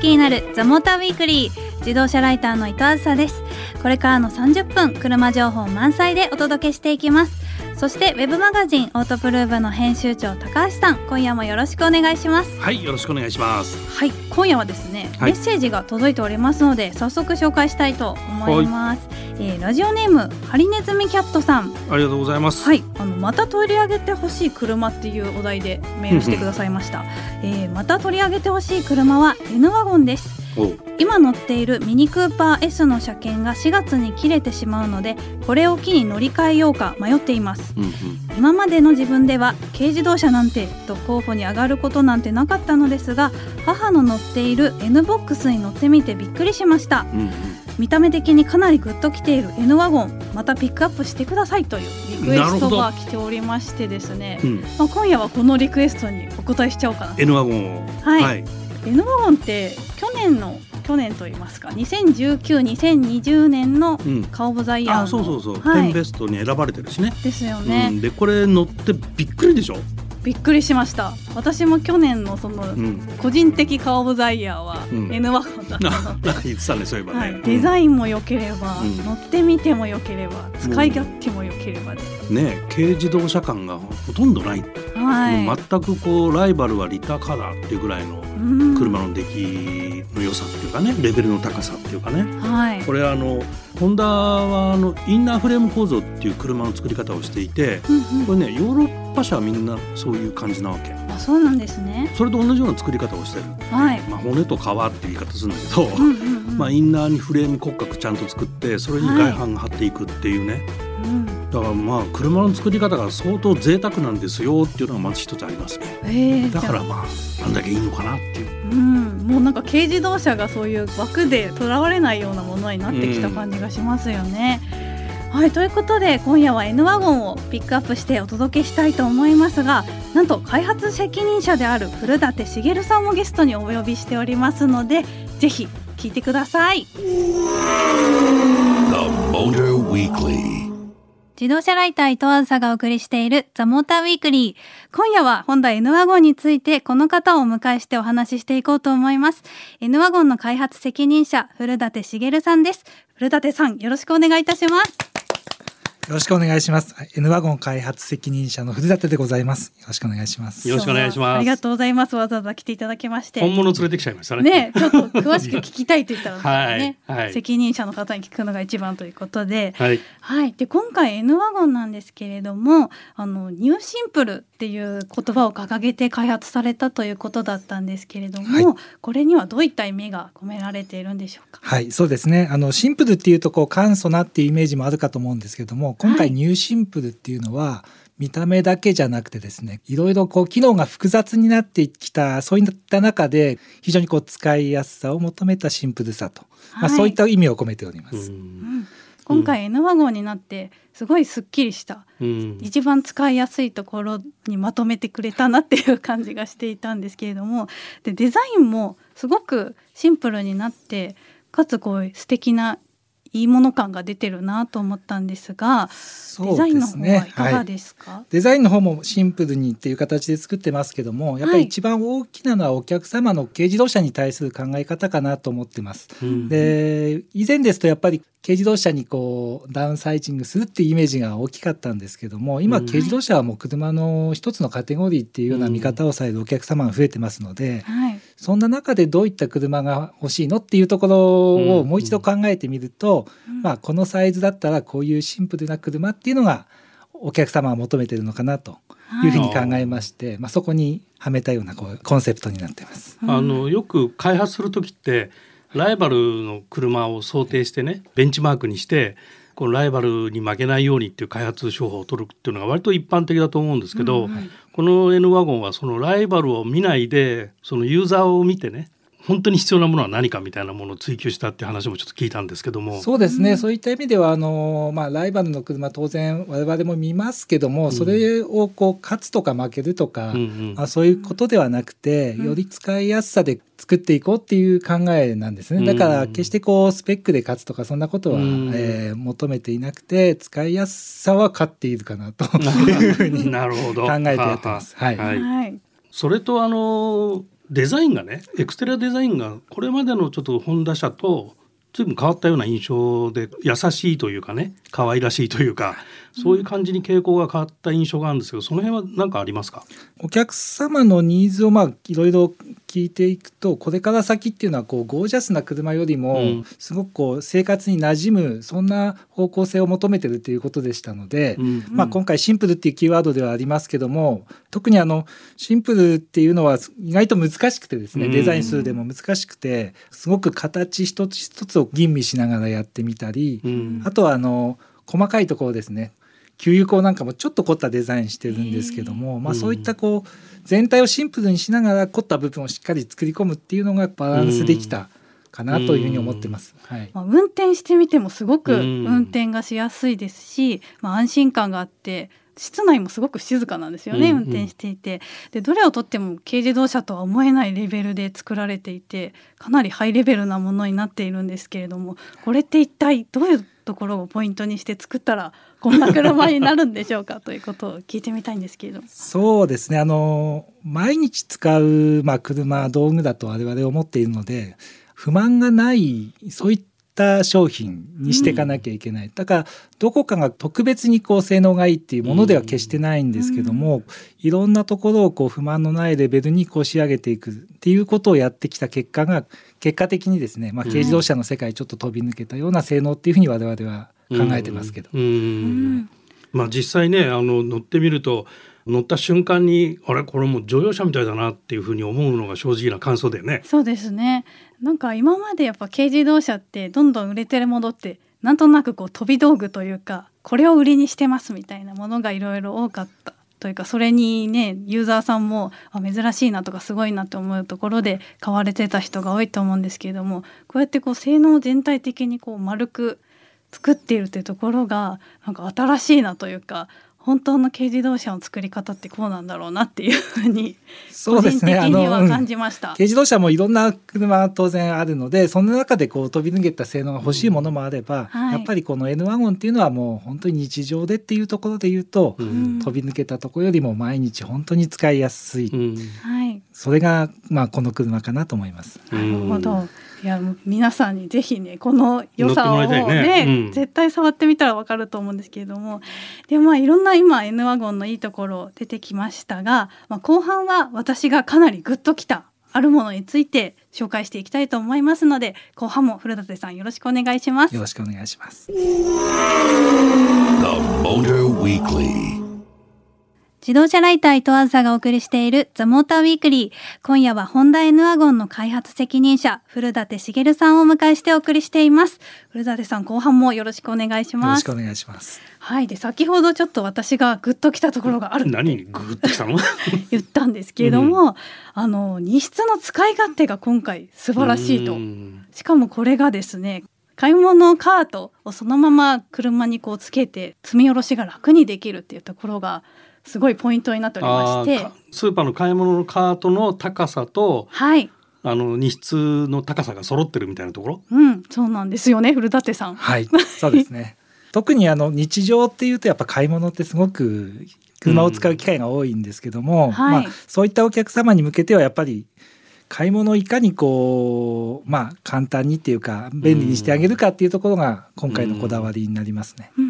車がもっと好きになるザモーターウィークリー。自動車ライターの伊藤梓です。これからの30分車情報満載でお届けしていきます。そしてウェブマガジンオートプルーブの編集長高橋さん今夜もよろしくお願いします。はいよろしくお願いします。はい今夜はですね、はい、メッセージが届いておりますので早速紹介したいと思います、えー、ラジオネームハリネズミキャットさん。ありがとうございます。はいあのまた取り上げてほしい車っていうお題でメールしてくださいました。えー、また取り上げてほしい車は N ワゴンです今乗っているミニクーパー S の車検が4月に切れてしまうのでこれを機に乗り換えようか迷っています、うんうん、今までの自分では軽自動車なんてと候補に上がることなんてなかったのですが母の乗っている N ボックスに乗ってみてびっくりしました、うんうん、見た目的にかなりグッときている N ワゴンまたピックアップしてくださいというリクエストが来ておりましてですね、うん、まあ、今夜はこのリクエストにお答えしちゃおうかな。N ワゴンを。はい、はいレノワゴンって去年の去年と言いますか2019-2020年のカオブザイヤー、うん、あそうそうそう、はい、ベストに選ばれてるしね。ですよね、うん、でこれ乗ってびっくりでしょ？びっくりしました。私も去年のその、個人的カオブザイヤーは N ワゴンだったの、うん、言ってたねそういえばね、はい、デザインも良ければ、乗ってみても良ければ使い勝手も良ければ。で、ね軽自動車感がほとんどない、はい、全くこうライバルはリタカだっていうぐらいの車の出来の良さっていうかねレベルの高さっていうかね、はい、これあのホンダはあのインナーフレーム構造っていう車の作り方をしていて、うんうん、これねヨーロッパ車はみんなそういう感じなわけ。あそうなんですね。それと同じような作り方をしてる、はい。まあ、骨と皮っていう言い方するんだけど、うんうんうん、まあ、インナーにフレーム骨格ちゃんと作ってそれに外板が貼っていくっていうね、はいうんだからまあ車の作り方が相当贅沢なんですよっていうのがまず一つありますね、えー、だからまああんだけいいのかなっていう。うん、もうなんか軽自動車がそういう枠でとらわれないようなものになってきた感じがしますよね。うん、はいということで今夜は N ワゴンをピックアップしてお届けしたいと思いますがなんと開発責任者である古舘茂さんもゲストにお呼びしておりますのでぜひ聞いてください。自動車ライター伊藤あずさがお送りしているザ・モーターウィークリー。今夜はホンダ N ワゴンについてこの方をお迎えしてお話ししていこうと思います。N ワゴンの開発責任者、古舘茂さんです。古舘さん、よろしくお願いいたします。よろしくお願いします。N ワゴン開発責任者の古舘でございます。よろしくお願いします。よろしくお願いします。ありがとうございます。わざわざ来ていただきまして。本物連れてきちゃいましたね。ね、ちょっと詳しく聞きたいと言ったらね、はい、責任者の方に聞くのが一番ということで、はい、はい、で今回 N ワゴンなんですけれども、あのニューシンプルっていう言葉を掲げて開発されたということだったんですけれども、はい、これにはどういった意味が込められているんでしょうか？はい、そうですね。あのシンプルっていうとこう簡素なっていうイメージもあるかと思うんですけども、今回ニューシンンプルっていうのは見た目だけじゃなくてですねいろいろこう機能が複雑になってきたそういった中で非常にこう使いやすさを求めたシンプルさと、はい、まあ、そういった意味を込めております。今回 N ワゴンになってすごいすっきりした、うん、一番使いやすいところにまとめてくれたなっていう感じがしていたんですけれどもでデザインもすごくシンプルになってかつこう素敵ないいもの感が出てるなと思ったんですが、すね、デザインの方はいかがですか、はい、デザインの方もシンプルにっていう形で作ってますけどもやっぱり一番大きなのはお客様の軽自動車に対する考え方かなと思ってます。うん、で以前ですとやっぱり軽自動車にこうダウンサイジングするっていうイメージが大きかったんですけども今軽自動車はもう車の一つのカテゴリーっていうような見方をされるお客様が増えてますので、はい、そんな中でどういった車が欲しいのっていうところをもう一度考えてみると、うん、まあ、このサイズだったらこういうシンプルな車っていうのがお客様が求めてるのかなというふうに考えまして、はい、まあ、そこにはめたようなこうコンセプトになってます。あのよく開発する時ってライバルの車を想定してねベンチマークにしてこのライバルに負けないようにっていう開発手法を取るっていうのが割と一般的だと思うんですけど、うんはい、この N ワゴンはそのライバルを見ないでそのユーザーを見てね本当に必要なものは何かみたいなものを追求したっていう話もちょっと聞いたんですけども。そうですね、うん、そういった意味ではあの、まあ、ライバルの車当然我々も見ますけども、うん、それをこう勝つとか負けるとか、うんうん、あそういうことではなくて、より使いやすさで作っていこうっていう考えなんですね。だから決してこうスペックで勝つとかそんなことは、うん、えー、求めていなくて使いやすさは勝っているかなと。いうふうに考えてやってます。はい、はい、それとあのデザインがねエクステリアデザインがこれまでのちょっとホンダ車と随分変わったような印象で優しいというかね可愛らしいというかそういう感じに傾向が変わった印象があるんですけどその辺は何かありますかお客様のニーズをまあいろいろ聞いていくとこれから先っていうのはこうゴージャスな車よりもすごくこう生活に馴染むそんな方向性を求めてるということでしたので、うん、まあ、今回シンプルっていうキーワードではありますけども特にあのシンプルっていうのは意外と難しくてですねデザインするでも難しくてすごく形一つ一つを吟味しながらやってみたり、うん、あとはあの細かいところですね給油口なんかもちょっと凝ったデザインしてるんですけども、まあ、そういったこう全体をシンプルにしながら凝った部分をしっかり作り込むっていうのがバランスできた。かなというふうに思ってます。はい。まあ、運転してみてもすごく運転がしやすいですし、まあ、安心感があって室内もすごく静かなんですよね、うんうん、運転していてでどれをとっても軽自動車とは思えないレベルで作られていてかなりハイレベルなものになっているんですけれどもこれって一体どういうところをポイントにして作ったらこんな車になるんでしょうかということを聞いてみたいんですけれども。そうですねあの毎日使う、まあ、車道具だと我々思っているので不満がないそういった商品にしていかなきゃいけない、うん、だからどこかが特別にこう性能がいいっていうものでは決してないんですけども、うん、いろんなところをこう不満のないレベルにこう仕上げていくっていうことをやってきた結果が結果的にですね、まあ、軽自動車の世界ちょっと飛び抜けたような性能っていうふうに我々は考えてますけど。まあ、実際ねあの乗ってみると乗った瞬間にあれこれも乗用車みたいだなっていうふうに思うのが正直な感想だよね。そうですねなんか今までやっぱ軽自動車ってどんどん売れてるものってなんとなくこう飛び道具というかこれを売りにしてますみたいなものがいろいろ多かったというかそれにねユーザーさんもあ珍しいなとかすごいなと思うところで買われてた人が多いと思うんですけれどもこうやってこう性能全体的にこう丸く作っているというところがなんか新しいなというか本当の軽自動車の作り方ってこうなんだろうなっていうふうにそうですね。あの、感じました、軽自動車もいろんな車は当然あるのでその中でこう飛び抜けた性能が欲しいものもあれば、うん。はい、やっぱりこの N ワゴンっていうのはもう本当に日常でっていうところで言うと、うん、飛び抜けたところよりも毎日本当に使いやすい、うん、それがまあこの車かなと思います。なるほどいや皆さんにぜひねこの良さをね、ね。うん、絶対触ってみたらわかると思うんですけれども。でまあいろんな今 N ワゴンのいいところ出てきましたが、まあ、後半は私がかなりグッときたあるものについて紹介していきたいと思いますので後半も古舘さんよろしくお願いします。よろしくお願いします。自動車ライター伊藤あずさがお送りしているザ・モーターウィークリー。今夜はホンダ N ワゴンの開発責任者、古舘茂さんをお迎えしてお送りしています。古舘さん、後半もよろしくお願いします。よろしくお願いします。はい。で、先ほどちょっと私がグッときたところがある何グッときたの？言ったんですけれども、うん、あの、荷室の使い勝手が今回素晴らしいと。しかもこれがですね、買い物カートをそのまま車にこうつけて積み下ろしが楽にできるっていうところがすごいポイントになっておりまして。スーパーの買い物のカートの高さと、はい、あの荷室の高さが揃ってるみたいなところ？うんそうなんですよね古舘さん。はいそうですね。特にあの日常っていうとやっぱ買い物ってすごく車を使う機会が多いんですけども、うんはい、まあ、そういったお客様に向けてはやっぱり買い物をいかにこうまあ簡単にっていうか便利にしてあげるかっていうところが今回のこだわりになりますね。うんうん、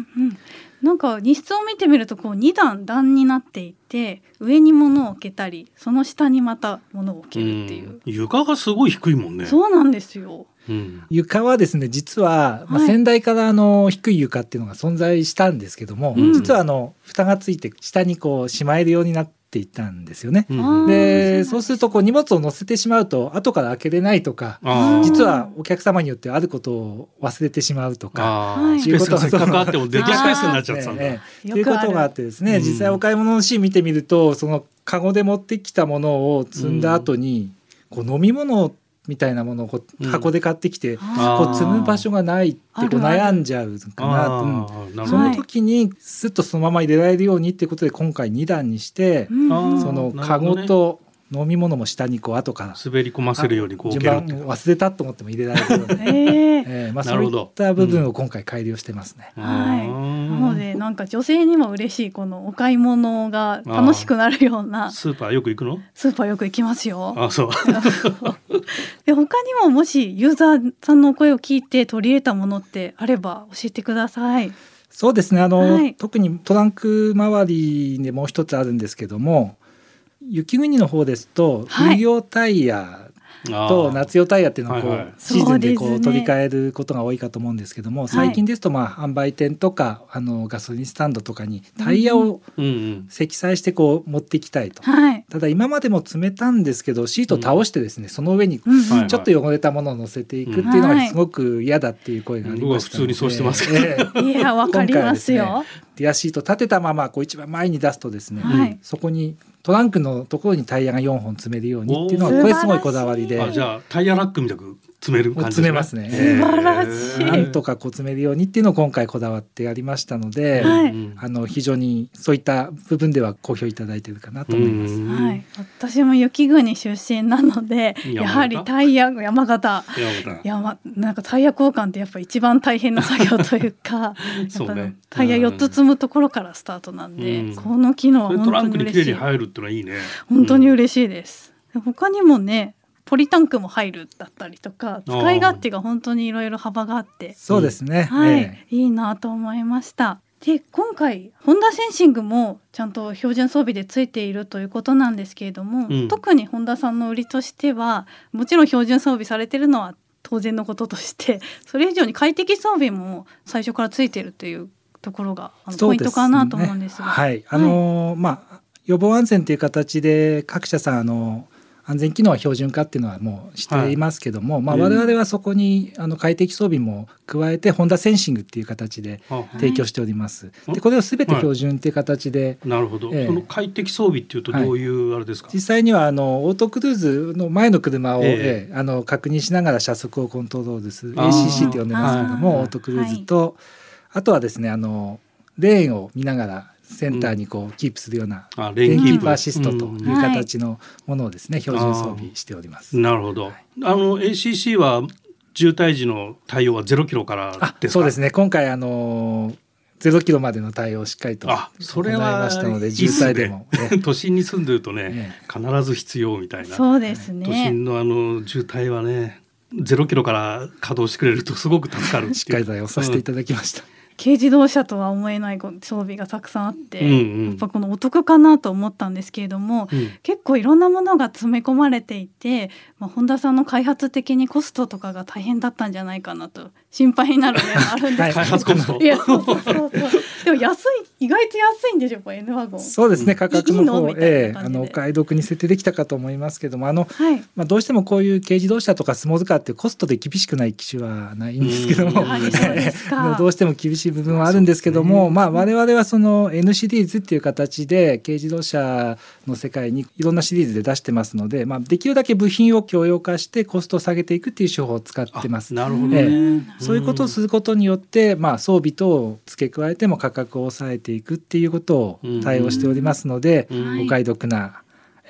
なんか荷室を見てみるとこう2段段になっていて上に物を置けたりその下にまた物を置けるっていう、床がすごい低いもんね。そうなんですよ、うん、床はですね実は、まあ、先代からあの低い床っていうのが存在したんですけども、実はあの蓋がついて下にこうしまえるようになってっていったんですよね。うん、でそうするとこう荷物を載せてしまうと後から開けれないとか実はお客様によってあることを忘れてしまうとかい。うことが関わってもデッキスペースになっちゃったんだ。ということがあってですね実際お買い物のシーン見てみるとそのカゴで持ってきたものを積んだ後に、こう飲み物をみたいなものをこう箱で買ってきて、うん、こう積む場所がないってこう悩んじゃうかな、うん、その時にスッとそのまま入れられるようにっていうことで今回2段にして、うん、そのカゴと飲み物も下にこう後から滑り込ませるようにこう順番忘れたと思っても入れられるように、えまあ、そういった部分を今回改良してますね。うん、はい。なのでなんか女性にも嬉しいこのお買い物が楽しくなるようなスーパーよく行くの？スーパーよく行きますよ。あそう。で他にももしユーザーさんの声を聞いて取り入れたものってあれば教えてください。そうですね。あの、はい、特にトランク周りでもう一つあるんですけども雪国の方ですと冬用タイヤと夏用タイヤっていうのをこう、シーズンでこう取り替えることが多いかと思うんですけども、最近ですとまあ販売店とかあのガソリンスタンドとかにタイヤを積載してこう持っていきたいと、ただ今までも積めたんですけどシートを倒してですね、その上にちょっと汚れたものを乗せていくっていうのがすごく嫌だっていう声がありましたので、普通にそうしてますけど、いやわかりますよ。ディアシート立てたままこう一番前に出すとですね、そこにトランクのところにタイヤが4本詰めるようにっていうのはこれすごいこだわりで。じゃあタイヤラックみたく詰める感じ詰めますね。素晴らしい。なんとかこう詰めるようにっていうのを今回こだわってやりましたので、はい、あの非常にそういった部分では好評いただいてるかなと思います。はい。私も雪国出身なので、やはりタイヤ山形山なんかタイヤ交換ってやっぱ一番大変な作業というか、やっぱ、ね、タイヤ4つ積むところからスタートなんで、この機能は本当に嬉しい。入るってのはいいね。本当に嬉しいです。他にもねポリタンクも入るだったりとか使い勝手が本当にいろいろ幅があって。そうですね、はい、えー、いいなと思いました。で今回ホンダセンシングもちゃんと標準装備でついているということなんですけれども、うん、特にホンダさんの売りとしてはもちろん標準装備されてるのは当然のこととして それ以上に快適装備も最初からついてるというところがあのポイントかなと思うんですが。はい。あのー、まあ予防安全という形で各社さんあの安全機能は標準化っていうのはもうしていますけども、はい、まあ、我々はそこにあの快適装備も加えてホンダセンシングっていう形で提供しております。はい、でこれをすべて標準っていう形で、はい、なるほど、えー、その快適装備っていうとどういうあれですか、実際にはあのオートクルーズの前の車を、えー、あの確認しながら車速をコントロールする ACC って呼んでますけどもオートクルーズと、あとはですねあのレーンを見ながらセンターにこうキープするようなレンキープアシストという形のものをですね、標準装備しております。なるほど。あの ACC は渋滞時の対応はゼロキロからですそうですね。今回あのゼロキロまでの対応をしっかりと行いましたので、渋滞でも、都心に住んでるとね、必ず必要みたいな。そうですね。都心のあの渋滞はね、ゼロキロから稼働してくれるとすごく助かるしっかり対応させていただきました。軽自動車とは思えない装備がたくさんあって、うんうん、やっぱこのお得かなと思ったんですけれども、うん、結構いろんなものが詰め込まれていて、まあ、本田さんの開発的にコストとかが大変だったんじゃないかなと心配になる面あるんです 開発コスト？いやそうそうそうそう でも安い意外と安いんでしょこれ N ワゴン。そうですね価格の方ええあのお買い得に設定できたかと思いますけどもあの、はい、まあどうしてもこういう軽自動車とかスモールカーってコストで厳しくない機種はないんですけども、どうしても厳しい部分はあるんですけども、まあ我々はその N シリーズっていう形で軽自動車の世界にいろんなシリーズで出してますので、まあできるだけ部品を共用化してコストを下げていくっていう手法を使ってます。なるほど、ね、ええ、そういうことをすることによって、まあ装備等を付け加えても価格を抑えていくっていうことを対応しておりますので、お買い得な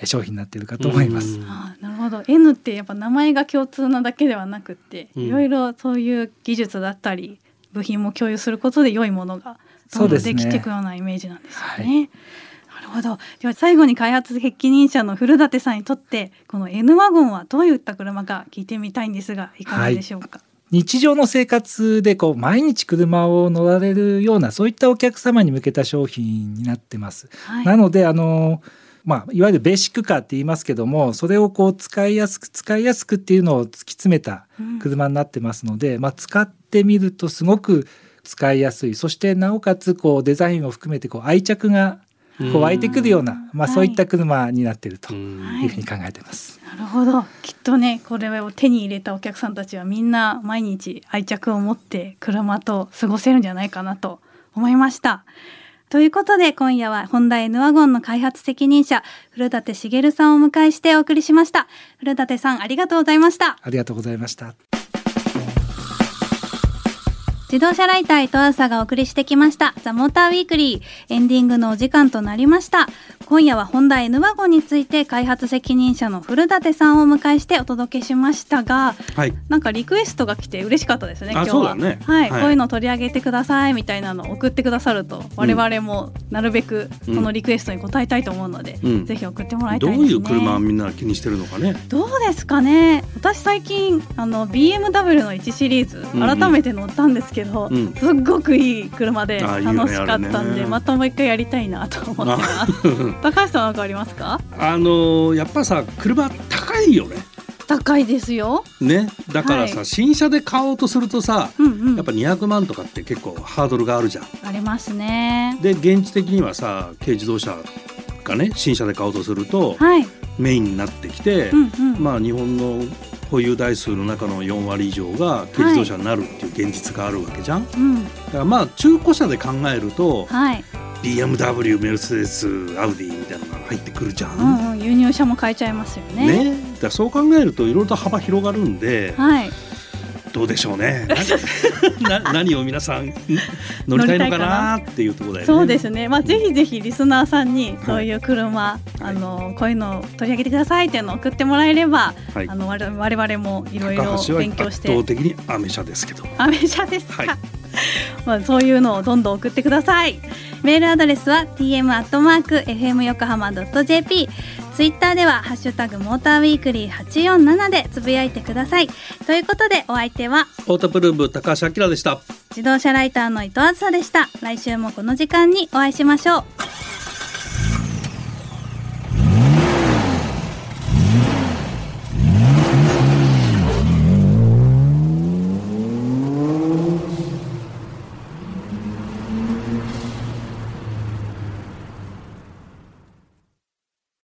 商品になっているかと思います。あなるほど。N ってやっぱ名前が共通なだけではなくて、いろいろそういう技術だったり部品も共有することで良いものがどんどんできていくようなイメージなんですよね。なるほど。では最後に開発責任者の古舘さんにとってこの N ワゴンはどういった車か聞いてみたいんですがいかがでしょうか、はい日常の生活でこう毎日車を乗られるようなそういったお客様に向けた商品になってます。はい、なのであのまあ、いわゆるベーシックカーって言いますけどもそれをこう使いやすく使いやすくっていうのを突き詰めた車になってますので、うん、まあ、使ってみるとすごく使いやすい。そしてなおかつこうデザインを含めてこう愛着がこう湧いてくるような、まあ、そういった車になっているというふうに考えてます。なるほど。きっとねこれを手に入れたお客さんたちはみんな毎日愛着を持って車と過ごせるんじゃないかなと思いました。ということで今夜はホンダ N ワゴンの開発責任者古舘茂さんをお迎えしてお送りしました。古舘さんありがとうございました。ありがとうございました自動車ライター伊藤朝がお送りしてきました。ザ・モーターウィークリー。エンディングのお時間となりました。今夜はホンダ N ワゴンについて開発責任者の古舘さんをお迎えしてお届けしましたが、はい、なんかリクエストが来て嬉しかったですね今日は、ね、はい、はい、こういうの取り上げてくださいみたいなのを送ってくださると、我々もなるべくそのリクエストに答えたいと思うので、うん、ぜひ送ってもらいたいですね、どういう車みんな気にしてるのかね。どうですかね。私最近あの BMW の1シリーズ改めて乗ったんですけど、うん。うん、すっごくいい車で楽しかったんで、ね、またもう一回やりたいなと思ってます 高橋さん何かありますか？あのやっぱさ車高いよね。高いですよ。ね、だからさ、はい、新車で買おうとするとさ、うんうん、やっぱ200万とかって結構ハードルがあるじゃん。ありますね。で現実的にはさ軽自動車がね新車で買おうとすると、はい、メインになってきて、うんうん、まあ日本の保有台数の中の4割以上が軽自動車になるっていう現実があるわけじゃん。はい、だからまあ中古車で考えると、はい、BMW メルセデスアウディみたいなのが入ってくるじゃん、うんうん、輸入車も買えちゃいますよね。ね。だそう考えるといろいろと幅広がるんで、はい、どうでしょうね。な 何を皆さん乗りたいのかなっていうところだよね。そうですね。まあぜひぜひリスナーさんにそういう車、はい、あのこういうのを取り上げてくださいっていうのを送ってもらえれば、はい、あの我々もいろいろ勉強して。圧倒的にアメ車ですけど。アメ車ですか、はい まあ、そういうのをどんどん送ってください。メールアドレスは tm アットマーク fm 横浜ドット jp ツイッターではハッシュタグモーターウィークリー八四七でつぶやいてください。ということでお相手はオートプルーブ高橋明でした。自動車ライターの伊藤梓でした。来週もこの時間にお会いしましょう